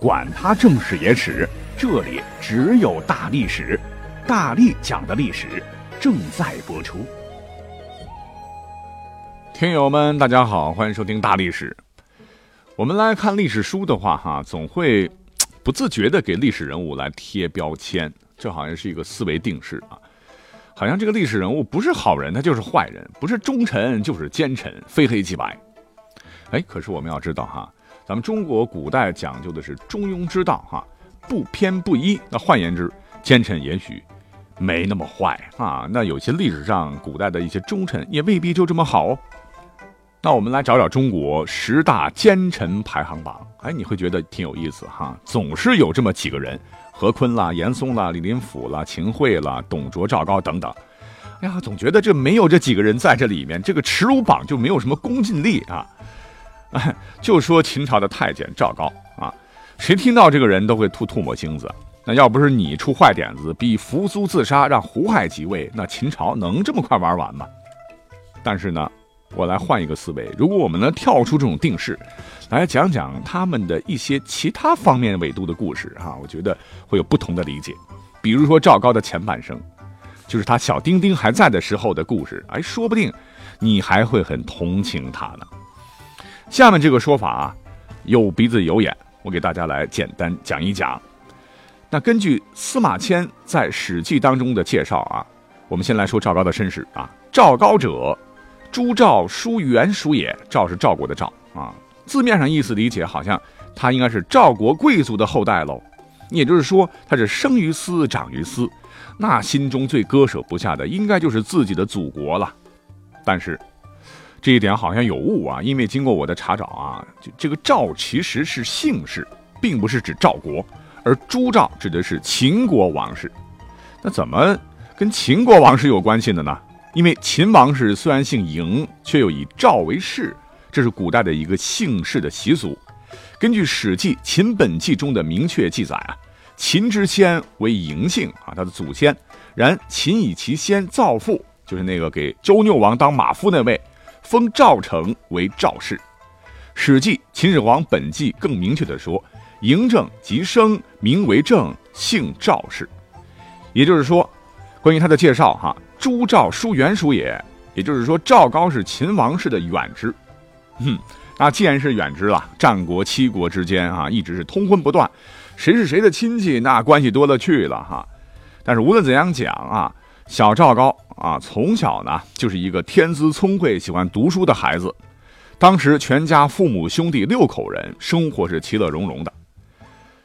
管他正史野史，这里只有大历史，大力讲的历史正在播出。听友们，大家好，欢迎收听大历史。我们来看历史书的话，哈，总会不自觉的给历史人物来贴标签，这好像是一个思维定式啊，好像这个历史人物不是好人，他就是坏人，不是忠臣就是奸臣，非黑即白。哎，可是我们要知道哈。咱们中国古代讲究的是中庸之道，哈，不偏不倚。那换言之，奸臣也许没那么坏啊。那有些历史上古代的一些忠臣也未必就这么好。那我们来找找中国十大奸臣排行榜，哎，你会觉得挺有意思哈。总是有这么几个人，何坤啦、严嵩啦、李林甫啦、秦桧啦、董卓、赵高等等。哎呀，总觉得这没有这几个人在这里面，这个耻辱榜就没有什么公信力啊。就说秦朝的太监赵高啊，谁听到这个人都会吐唾沫星子。那要不是你出坏点子，逼扶苏自杀，让胡亥即位，那秦朝能这么快玩完吗？但是呢，我来换一个思维，如果我们能跳出这种定式，来讲讲他们的一些其他方面纬度的故事哈，我觉得会有不同的理解。比如说赵高的前半生，就是他小丁丁还在的时候的故事，哎，说不定你还会很同情他呢。下面这个说法啊，有鼻子有眼，我给大家来简单讲一讲。那根据司马迁在《史记》当中的介绍啊，我们先来说赵高的身世啊。赵高者，朱赵叔元属也。赵是赵国的赵啊，字面上意思理解好像他应该是赵国贵族的后代喽。也就是说，他是生于斯，长于斯，那心中最割舍不下的应该就是自己的祖国了。但是。这一点好像有误啊，因为经过我的查找啊，就这个赵其实是姓氏，并不是指赵国，而朱赵指的是秦国王室。那怎么跟秦国王室有关系的呢？因为秦王室虽然姓嬴，却又以赵为氏，这是古代的一个姓氏的习俗。根据《史记·秦本纪》中的明确记载啊，秦之先为嬴姓啊，他的祖先。然秦以其先造父，就是那个给周拗王当马夫那位。封赵成为赵氏，《史记·秦始皇本纪》更明确地说：“嬴政即生，名为政，姓赵氏。”也就是说，关于他的介绍，哈，朱赵叔元属也。也就是说，赵高是秦王室的远支。哼，那既然是远支了，战国七国之间啊，一直是通婚不断，谁是谁的亲戚，那关系多了去了哈。但是无论怎样讲啊。小赵高啊，从小呢就是一个天资聪慧、喜欢读书的孩子。当时全家父母兄弟六口人，生活是其乐融融的。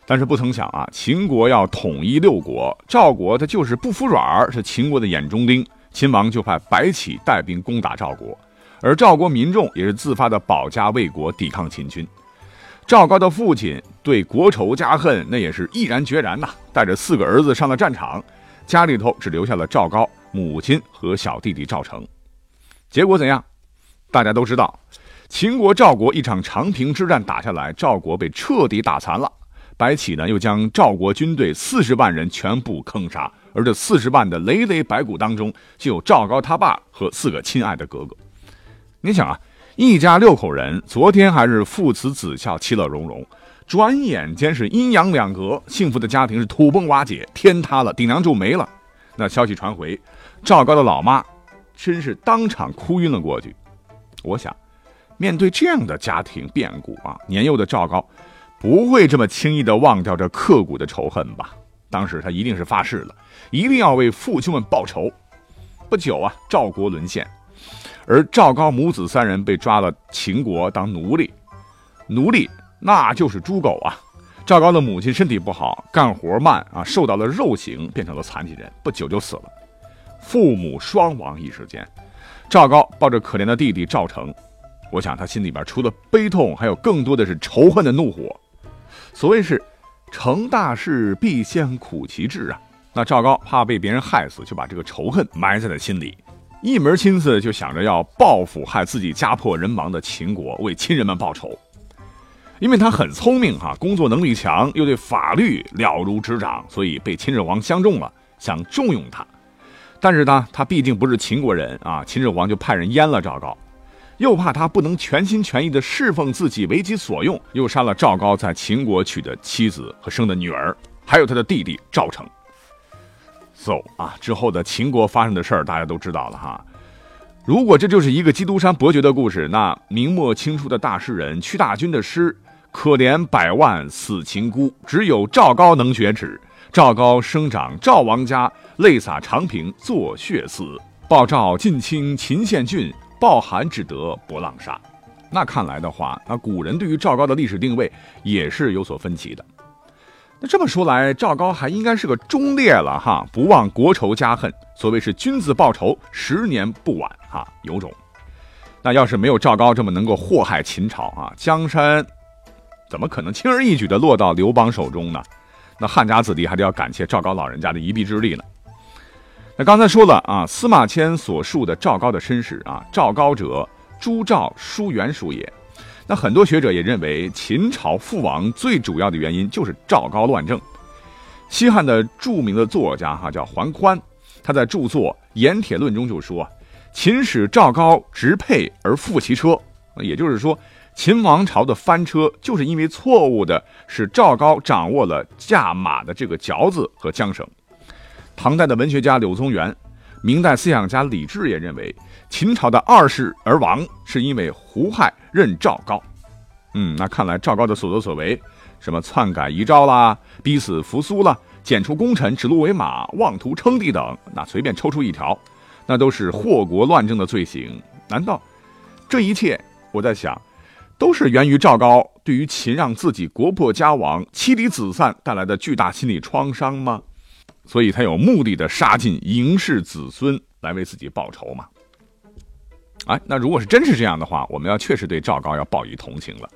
但是不曾想啊，秦国要统一六国，赵国他就是不服软，是秦国的眼中钉。秦王就派白起带兵攻打赵国，而赵国民众也是自发的保家卫国，抵抗秦军。赵高的父亲对国仇家恨，那也是毅然决然呐，带着四个儿子上了战场。家里头只留下了赵高母亲和小弟弟赵成，结果怎样？大家都知道，秦国赵国一场长平之战打下来，赵国被彻底打残了。白起呢，又将赵国军队四十万人全部坑杀，而这四十万的累累白骨当中，就有赵高他爸和四个亲爱的哥哥。你想啊，一家六口人，昨天还是父慈子孝、其乐融融。转眼间是阴阳两隔，幸福的家庭是土崩瓦解，天塌了，顶梁柱没了。那消息传回，赵高的老妈真是当场哭晕了过去。我想，面对这样的家庭变故啊，年幼的赵高不会这么轻易的忘掉这刻骨的仇恨吧？当时他一定是发誓了，一定要为父亲们报仇。不久啊，赵国沦陷，而赵高母子三人被抓了秦国当奴隶，奴隶。那就是猪狗啊！赵高的母亲身体不好，干活慢啊，受到了肉刑，变成了残疾人，不久就死了。父母双亡一时间，赵高抱着可怜的弟弟赵成，我想他心里边除了悲痛，还有更多的是仇恨的怒火。所谓是成大事必先苦其志啊！那赵高怕被别人害死，就把这个仇恨埋在了心里，一门心思就想着要报复害自己家破人亡的秦国，为亲人们报仇。因为他很聪明哈，工作能力强，又对法律了如指掌，所以被秦始皇相中了，想重用他。但是呢，他毕竟不是秦国人啊，秦始皇就派人阉了赵高。又怕他不能全心全意的侍奉自己，为己所用，又杀了赵高在秦国娶的妻子和生的女儿，还有他的弟弟赵成。So 啊，之后的秦国发生的事儿大家都知道了哈。如果这就是一个基督山伯爵的故事，那明末清初的大诗人屈大均的诗“可怜百万死秦孤，只有赵高能雪耻。赵高生长赵王家，泪洒长平作血死。报赵近亲秦献郡，报韩只得博浪沙。”那看来的话，那古人对于赵高的历史定位也是有所分歧的。那这么说来，赵高还应该是个忠烈了哈，不忘国仇家恨。所谓是君子报仇，十年不晚哈，有种。那要是没有赵高这么能够祸害秦朝啊，江山怎么可能轻而易举的落到刘邦手中呢？那汉家子弟还得要感谢赵高老人家的一臂之力呢。那刚才说了啊，司马迁所述的赵高的身世啊，赵高者，朱赵叔元属也。那很多学者也认为，秦朝覆亡最主要的原因就是赵高乱政。西汉的著名的作家哈叫桓宽，他在著作《盐铁论》中就说：“秦使赵高直沛而覆其车。”也就是说，秦王朝的翻车就是因为错误的使赵高掌握了驾马的这个嚼子和缰绳。唐代的文学家柳宗元，明代思想家李治也认为。秦朝的二世而亡，是因为胡亥任赵高。嗯，那看来赵高的所作所为，什么篡改遗诏啦，逼死扶苏啦，剪除功臣，指鹿为马，妄图称帝等，那随便抽出一条，那都是祸国乱政的罪行。难道这一切，我在想，都是源于赵高对于秦让自己国破家亡、妻离子散带来的巨大心理创伤吗？所以他有目的的杀尽嬴氏子孙来为自己报仇吗？哎，那如果是真是这样的话，我们要确实对赵高要报以同情了。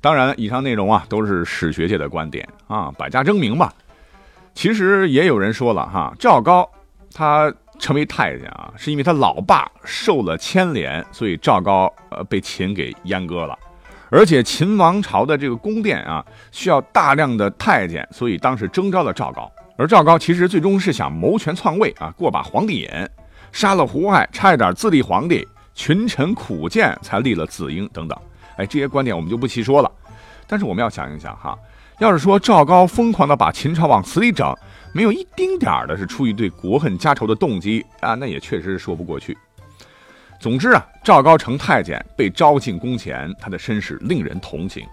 当然，以上内容啊都是史学界的观点啊，百家争鸣吧。其实也有人说了哈，赵高他成为太监啊，是因为他老爸受了牵连，所以赵高呃被秦给阉割了。而且秦王朝的这个宫殿啊需要大量的太监，所以当时征召了赵高。而赵高其实最终是想谋权篡位啊，过把皇帝瘾，杀了胡亥，差一点自立皇帝。群臣苦谏，才立了子婴等等。哎，这些观点我们就不细说了。但是我们要想一想哈，要是说赵高疯狂的把秦朝往死里整，没有一丁点儿的是出于对国恨家仇的动机啊，那也确实是说不过去。总之啊，赵高成太监被招进宫前，他的身世令人同情。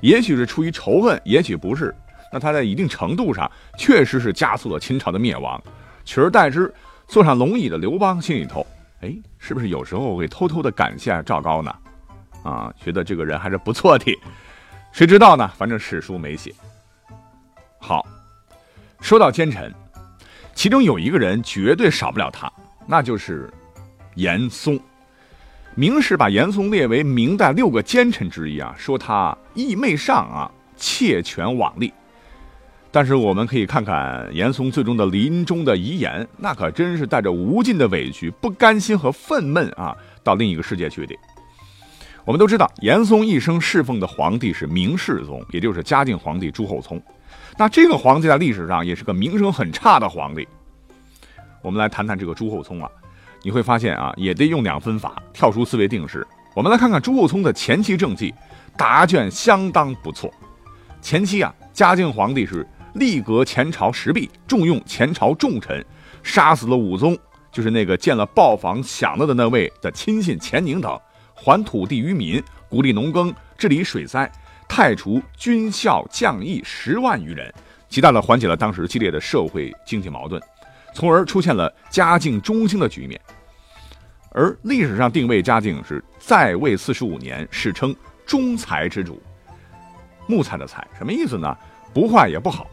也许是出于仇恨，也许不是。那他在一定程度上确实是加速了秦朝的灭亡。取而代之，坐上龙椅的刘邦心里头。哎，是不是有时候会偷偷的感谢赵高呢？啊，觉得这个人还是不错的。谁知道呢？反正史书没写。好，说到奸臣，其中有一个人绝对少不了他，那就是严嵩。明史把严嵩列为明代六个奸臣之一啊，说他义媚上啊，窃权罔利。但是我们可以看看严嵩最终的临终的遗言，那可真是带着无尽的委屈、不甘心和愤懑啊，到另一个世界去的。我们都知道，严嵩一生侍奉的皇帝是明世宗，也就是嘉靖皇帝朱厚熜。那这个皇帝在历史上也是个名声很差的皇帝。我们来谈谈这个朱厚熜啊，你会发现啊，也得用两分法，跳出思维定式。我们来看看朱厚熜的前期政绩，答卷相当不错。前期啊，嘉靖皇帝是。立革前朝石壁，重用前朝重臣，杀死了武宗，就是那个建了豹房享乐的那位的亲信钱宁等，还土地于民，鼓励农耕，治理水灾，太除军校将役十万余人，极大的缓解了当时激烈的社会经济矛盾，从而出现了嘉靖中兴的局面。而历史上定位嘉靖是在位四十五年，史称中才之主。木材的材什么意思呢？不坏也不好。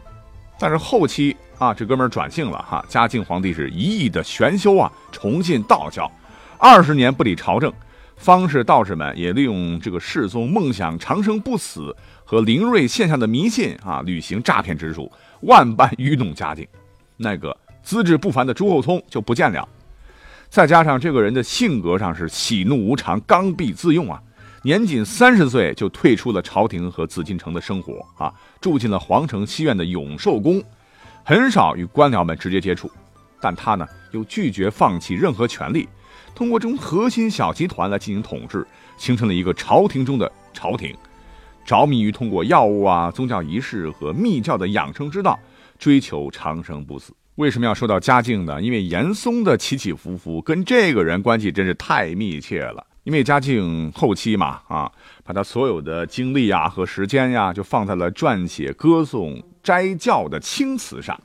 但是后期啊，这哥们儿转性了哈。嘉靖皇帝是一意的玄修啊，崇信道教，二十年不理朝政。方士道士们也利用这个世宗梦想长生不死和灵瑞现象的迷信啊，履行诈骗之术，万般愚弄嘉靖。那个资质不凡的朱厚熜就不见了。再加上这个人的性格上是喜怒无常、刚愎自用啊。年仅三十岁就退出了朝廷和紫禁城的生活啊，住进了皇城西苑的永寿宫，很少与官僚们直接接触。但他呢，又拒绝放弃任何权利，通过这种核心小集团来进行统治，形成了一个朝廷中的朝廷，着迷于通过药物啊、宗教仪式和密教的养生之道，追求长生不死。为什么要说到嘉靖呢？因为严嵩的起起伏伏跟这个人关系真是太密切了。因为嘉靖后期嘛，啊，把他所有的精力啊和时间呀，就放在了撰写歌颂斋教的青词上。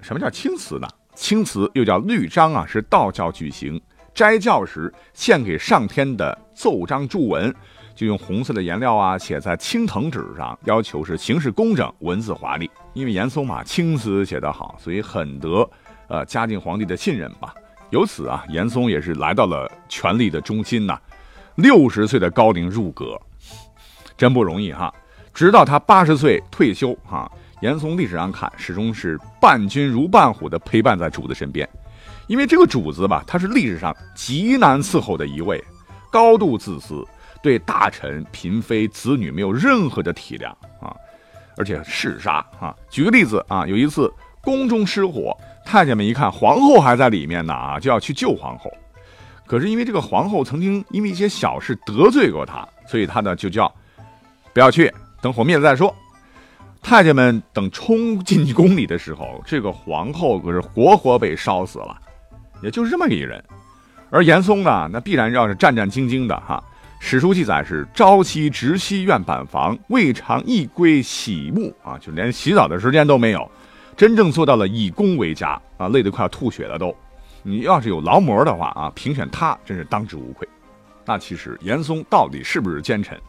什么叫青词呢？青词又叫绿章啊，是道教举行斋教时献给上天的奏章祝文，就用红色的颜料啊写在青藤纸上，要求是形式工整，文字华丽。因为严嵩嘛，青词写得好，所以很得呃嘉靖皇帝的信任吧。由此啊，严嵩也是来到了权力的中心呐。六十岁的高龄入阁，真不容易哈。直到他八十岁退休哈，严嵩历史上看始终是伴君如伴虎的陪伴在主子身边。因为这个主子吧，他是历史上极难伺候的一位，高度自私，对大臣、嫔妃、子女没有任何的体谅啊，而且嗜杀啊。举个例子啊，有一次宫中失火。太监们一看皇后还在里面呢啊，就要去救皇后。可是因为这个皇后曾经因为一些小事得罪过他，所以他呢就叫不要去，等火灭了再说。太监们等冲进宫里的时候，这个皇后可是活活被烧死了。也就是这么一人。而严嵩呢，那必然要是战战兢兢的哈。史书记载是朝夕直西院板房，未尝一归洗沐啊，就连洗澡的时间都没有。真正做到了以宫为家啊，累得快要吐血了都。你要是有劳模的话啊，评选他真是当之无愧。那其实严嵩到底是不是奸臣？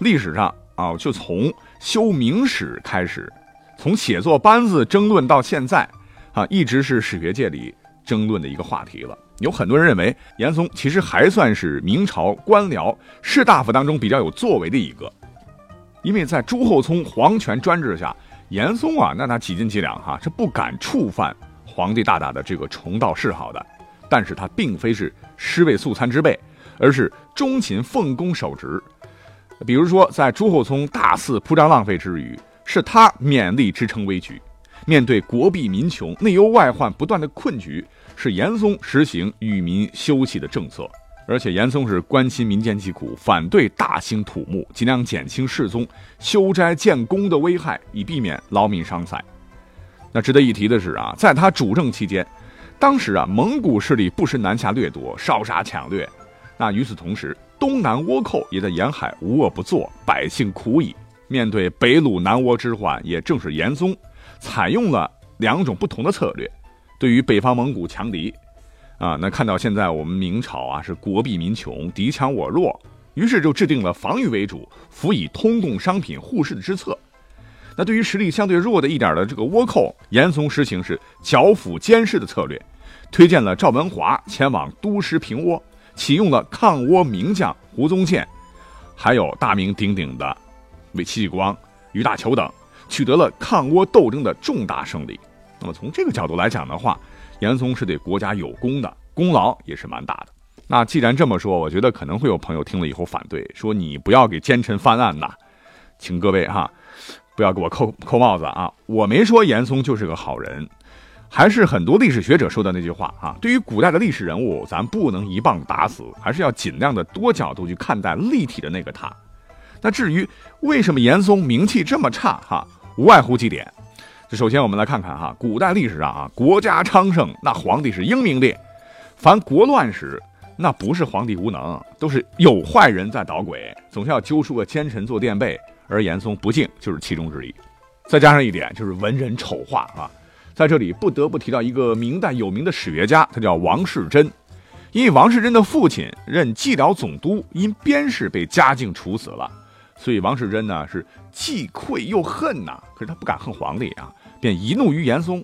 历史上啊，就从修《明史》开始，从写作班子争论到现在啊，一直是史学界里争论的一个话题了。有很多人认为严嵩其实还算是明朝官僚士大夫当中比较有作为的一个，因为在朱厚熜皇权专制下。严嵩啊，那他几斤几两哈，是不敢触犯皇帝大大的这个崇道谥号的。但是他并非是尸位素餐之辈，而是忠勤奉公守职。比如说，在朱厚熜大肆铺张浪费之余，是他勉力支撑危局。面对国弊民穷、内忧外患不断的困局，是严嵩实行与民休息的政策。而且严嵩是关心民间疾苦，反对大兴土木，尽量减轻世宗修斋建宫的危害，以避免劳民伤财。那值得一提的是啊，在他主政期间，当时啊蒙古势力不时南下掠夺、烧杀抢掠。那与此同时，东南倭寇也在沿海无恶不作，百姓苦矣。面对北虏南倭之患，也正是严嵩采用了两种不同的策略，对于北方蒙古强敌。啊，那看到现在我们明朝啊是国弊民穷，敌强我弱，于是就制定了防御为主、辅以通贡商品互市之策。那对于实力相对弱的一点的这个倭寇，严嵩实行是剿抚监视的策略，推荐了赵文华前往都师平倭，启用了抗倭名将胡宗宪，还有大名鼎鼎的韦戚继光、于大球等，取得了抗倭斗争的重大胜利。那么从这个角度来讲的话，严嵩是对国家有功的，功劳也是蛮大的。那既然这么说，我觉得可能会有朋友听了以后反对，说你不要给奸臣翻案呐，请各位哈，不要给我扣扣帽子啊！我没说严嵩就是个好人，还是很多历史学者说的那句话啊，对于古代的历史人物，咱不能一棒打死，还是要尽量的多角度去看待立体的那个他。那至于为什么严嵩名气这么差哈，无外乎几点。首先，我们来看看哈，古代历史上啊，国家昌盛，那皇帝是英明的；凡国乱时，那不是皇帝无能，都是有坏人在捣鬼，总是要揪出个奸臣做垫背。而严嵩不幸就是其中之一。再加上一点，就是文人丑化啊。在这里不得不提到一个明代有名的史学家，他叫王世贞。因为王世贞的父亲任蓟辽总督，因鞭事被嘉靖处死了，所以王世贞呢是既愧又恨呐。可是他不敢恨皇帝啊。便一怒于严嵩，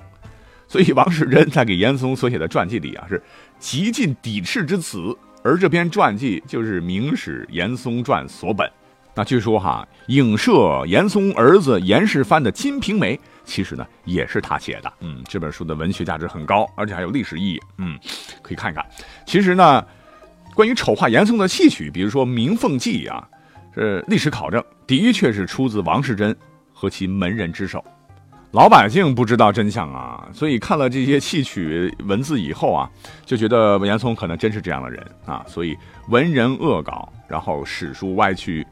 所以王世贞在给严嵩所写的传记里啊，是极尽抵斥之词。而这篇传记就是《明史严嵩传》所本。那据说哈，影射严嵩儿子严世蕃的《金瓶梅》，其实呢也是他写的。嗯，这本书的文学价值很高，而且还有历史意义。嗯，可以看一看。其实呢，关于丑化严嵩的戏曲，比如说《鸣凤记》啊，是历史考证的确是出自王世贞和其门人之手。老百姓不知道真相啊，所以看了这些戏曲文字以后啊，就觉得严嵩可能真是这样的人啊，所以文人恶搞，然后史书歪曲，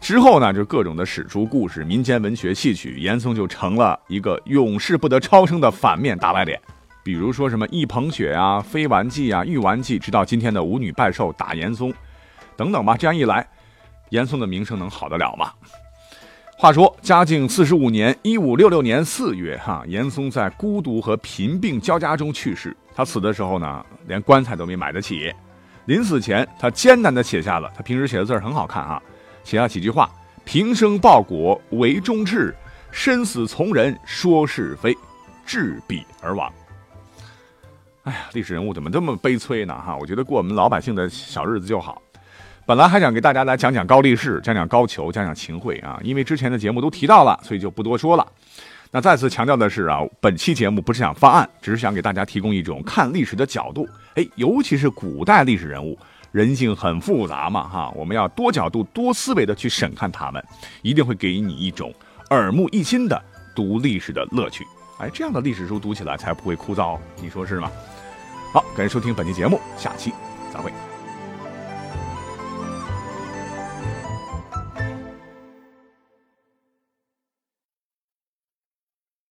之后呢，就各种的史书故事、民间文学、戏曲，严嵩就成了一个永世不得超生的反面大白脸。比如说什么一捧雪啊、飞丸记啊、玉丸记，直到今天的舞女拜寿、打严嵩等等吧。这样一来，严嵩的名声能好得了吗？话说嘉靖四十五年（一五六六年四月），哈，严嵩在孤独和贫病交加中去世。他死的时候呢，连棺材都没买得起。临死前，他艰难地写下了他平时写的字很好看啊，写下几句话：“平生报国为忠志，身死从人说是非，至彼而亡。”哎呀，历史人物怎么这么悲催呢？哈，我觉得过我们老百姓的小日子就好。本来还想给大家来讲讲高力士，讲讲高俅，讲讲秦桧啊，因为之前的节目都提到了，所以就不多说了。那再次强调的是啊，本期节目不是想翻案，只是想给大家提供一种看历史的角度。哎，尤其是古代历史人物，人性很复杂嘛，哈，我们要多角度、多思维的去审看他们，一定会给你一种耳目一新的读历史的乐趣。哎，这样的历史书读起来才不会枯燥，你说是吗？好，感谢收听本期节目，下期再会。